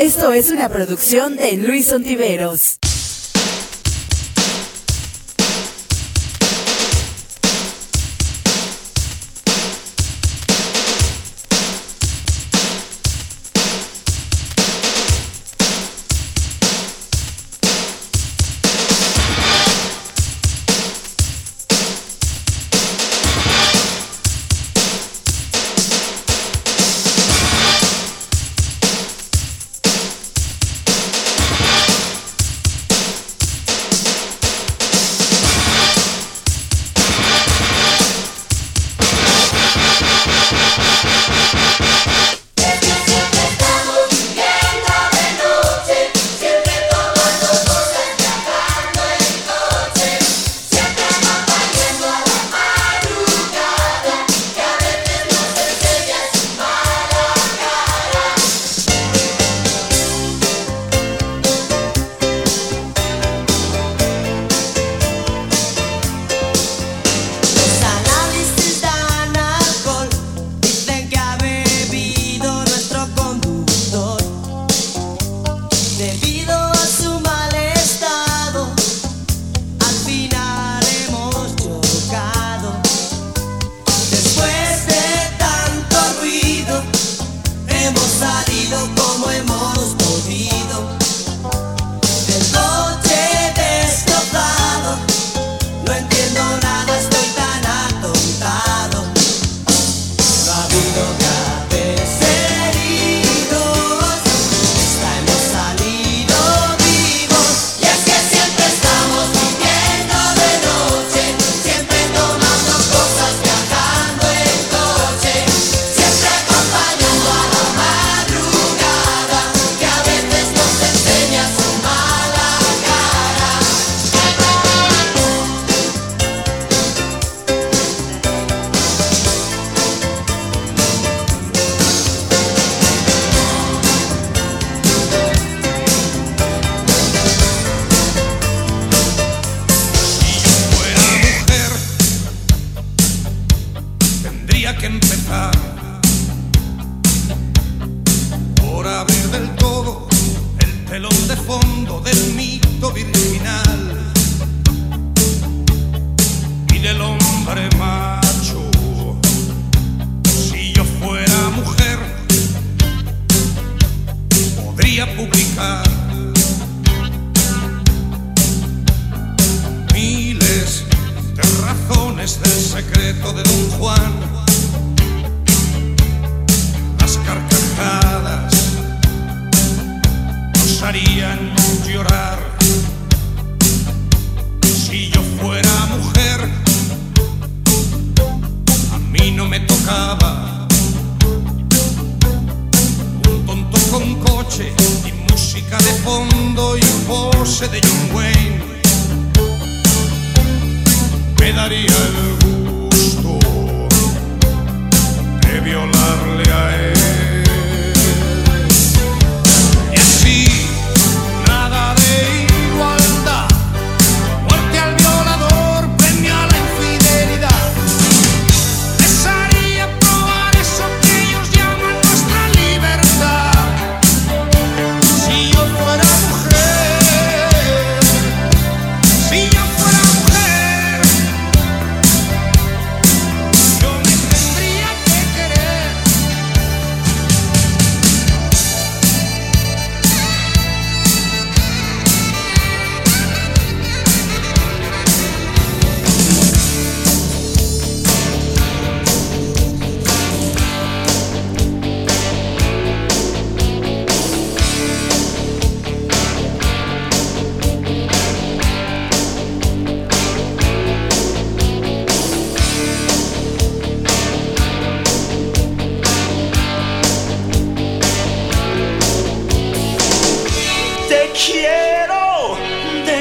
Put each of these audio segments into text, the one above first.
Esto es una producción de Luis Ontiveros.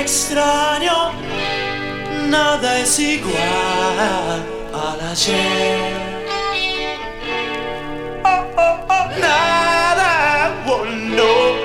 extraño, nada es igual al ayer. Oh, oh, oh, nada, oh no.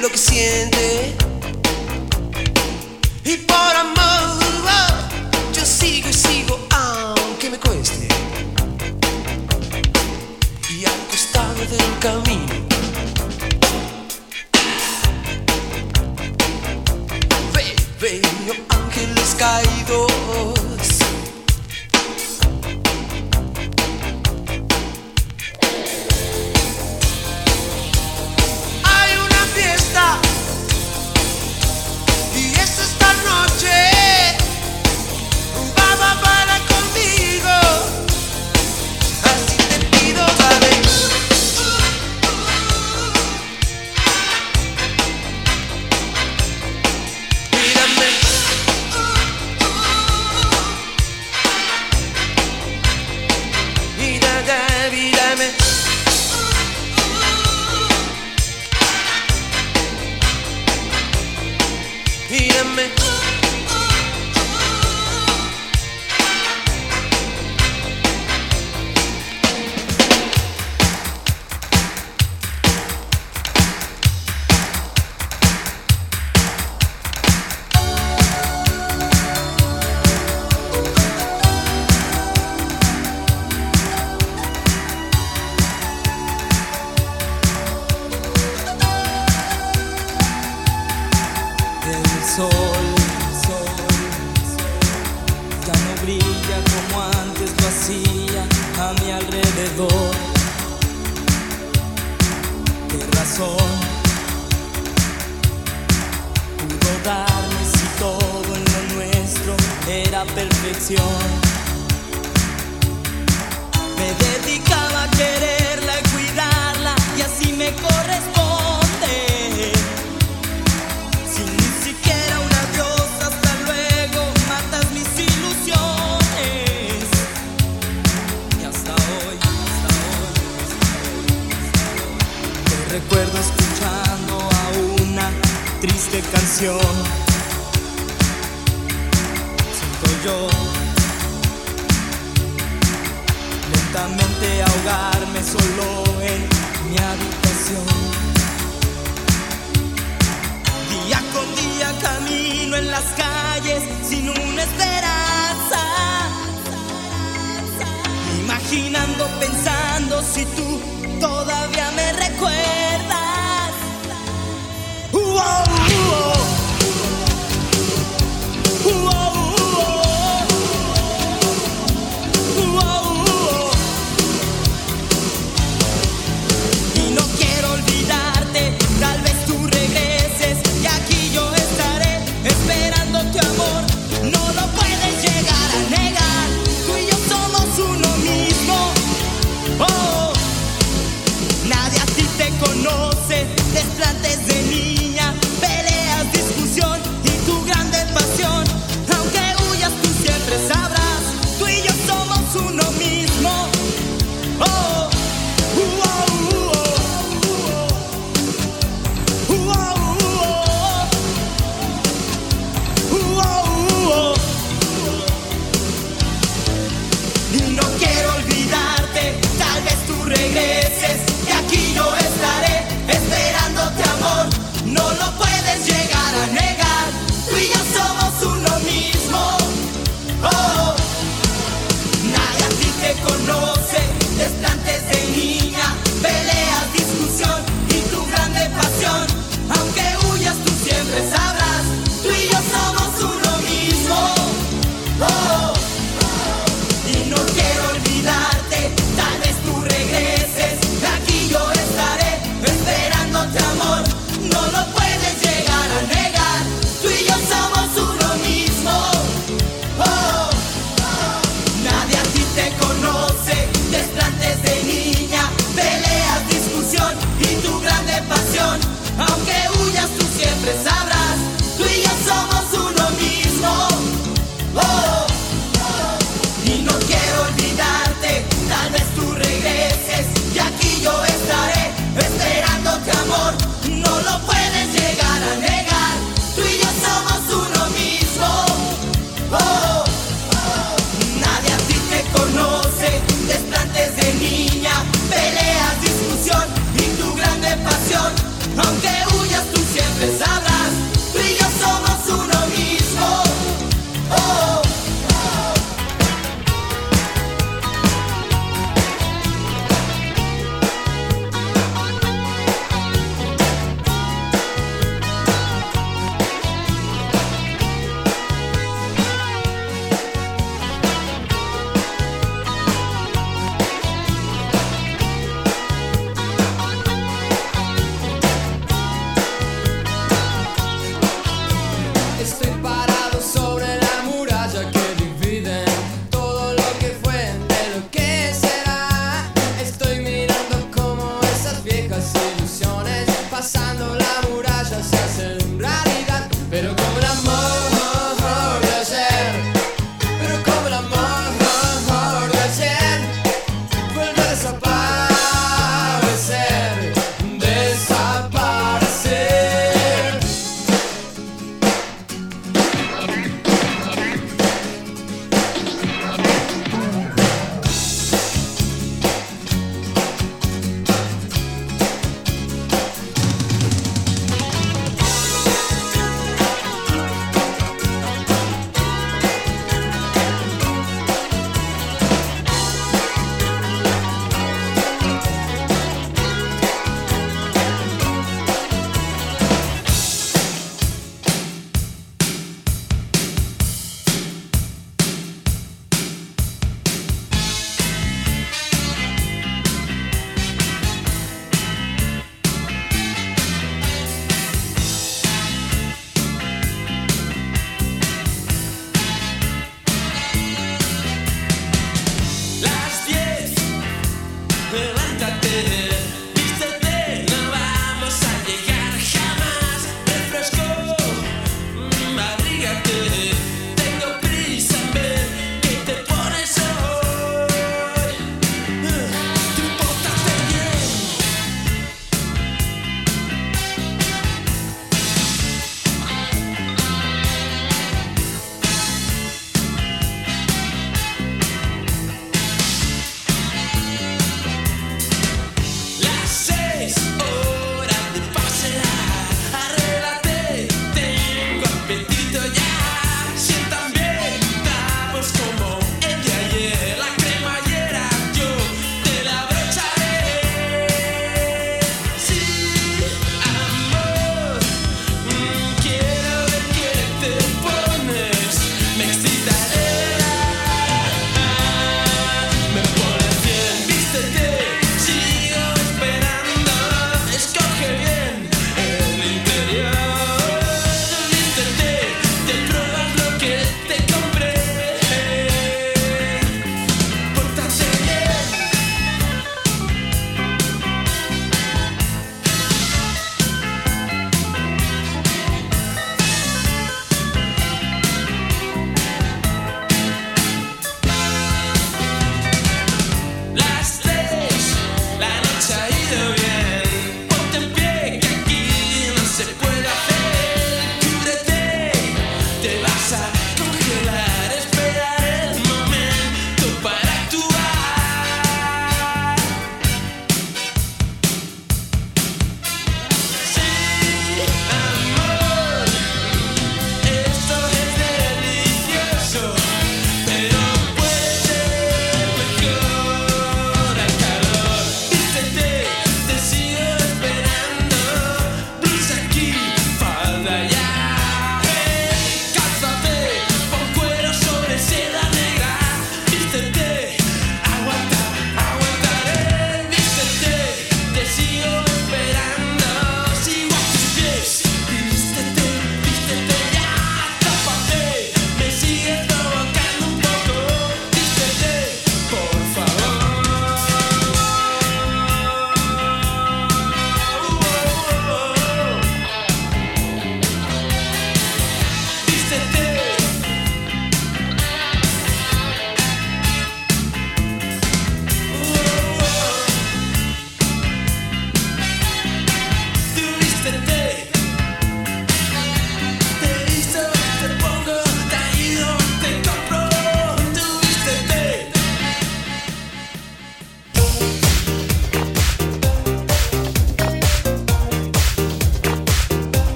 lo que siente. Y por amor, yo sigo y sigo, aunque me cueste. Y al costado del camino. Ve, ve, ángeles caídos. triste canción. Siento yo lentamente ahogarme solo en mi habitación. Día con día camino en las calles sin una esperanza. Imaginando, pensando si tú todavía me recuerdas.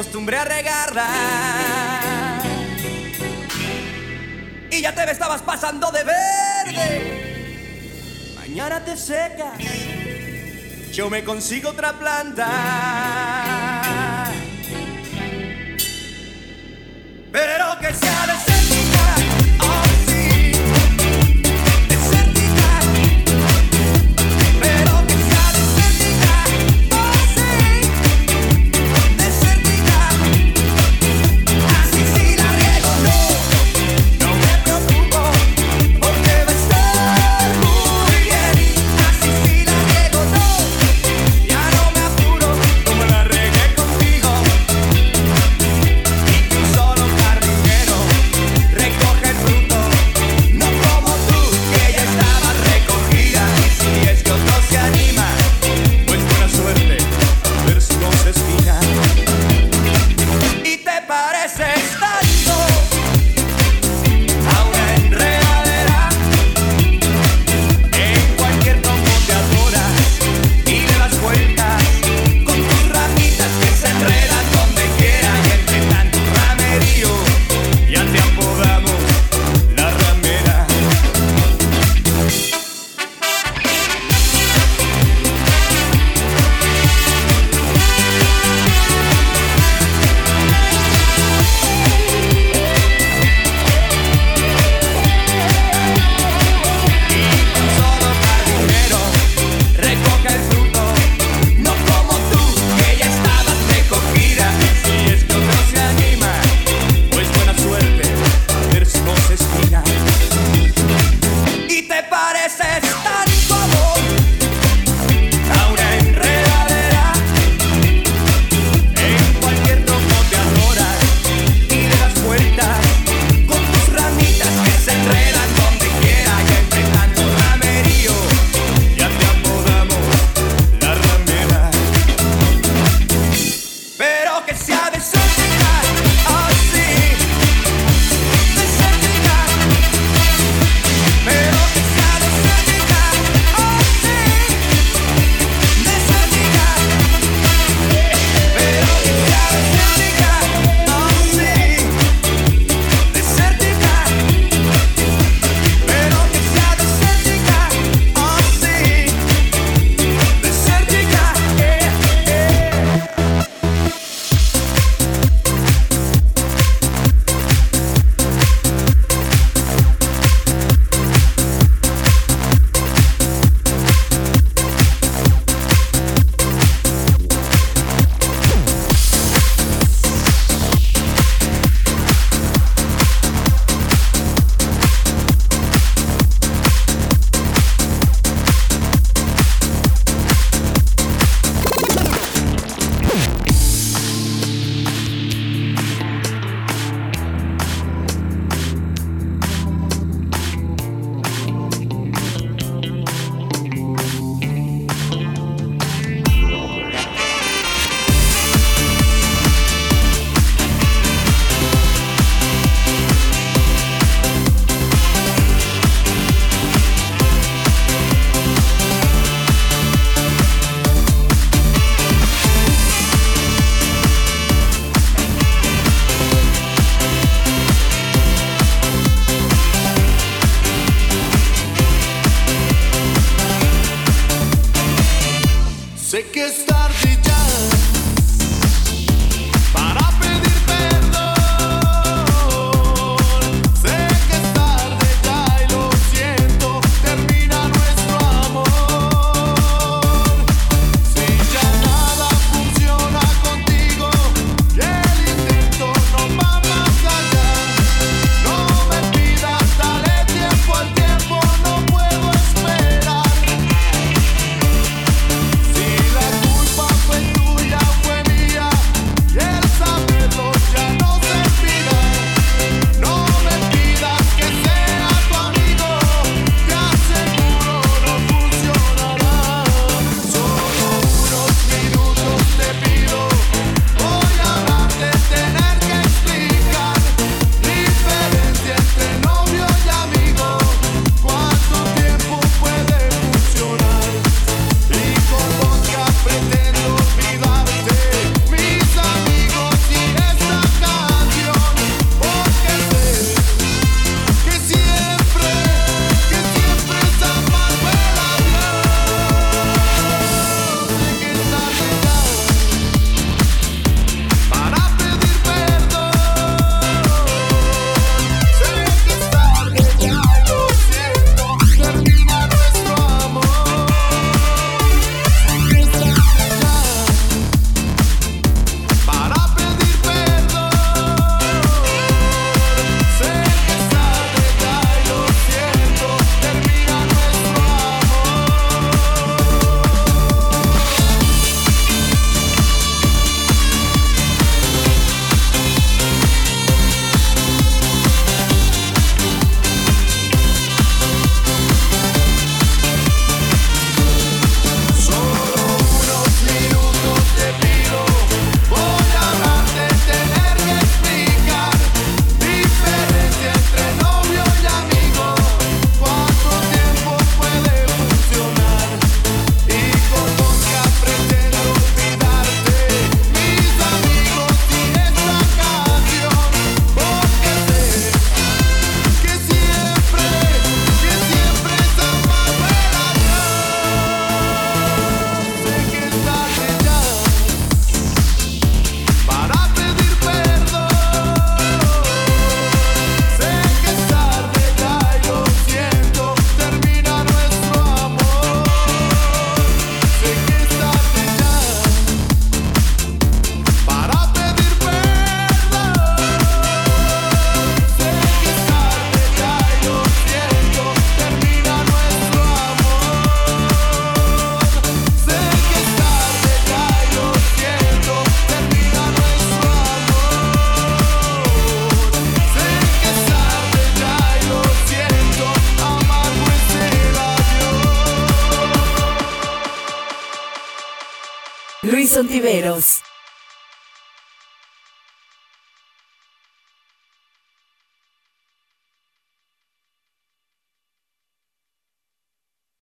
acostumbré a regarla. Y ya te me estabas pasando de verde. Mañana te secas, yo me consigo otra planta.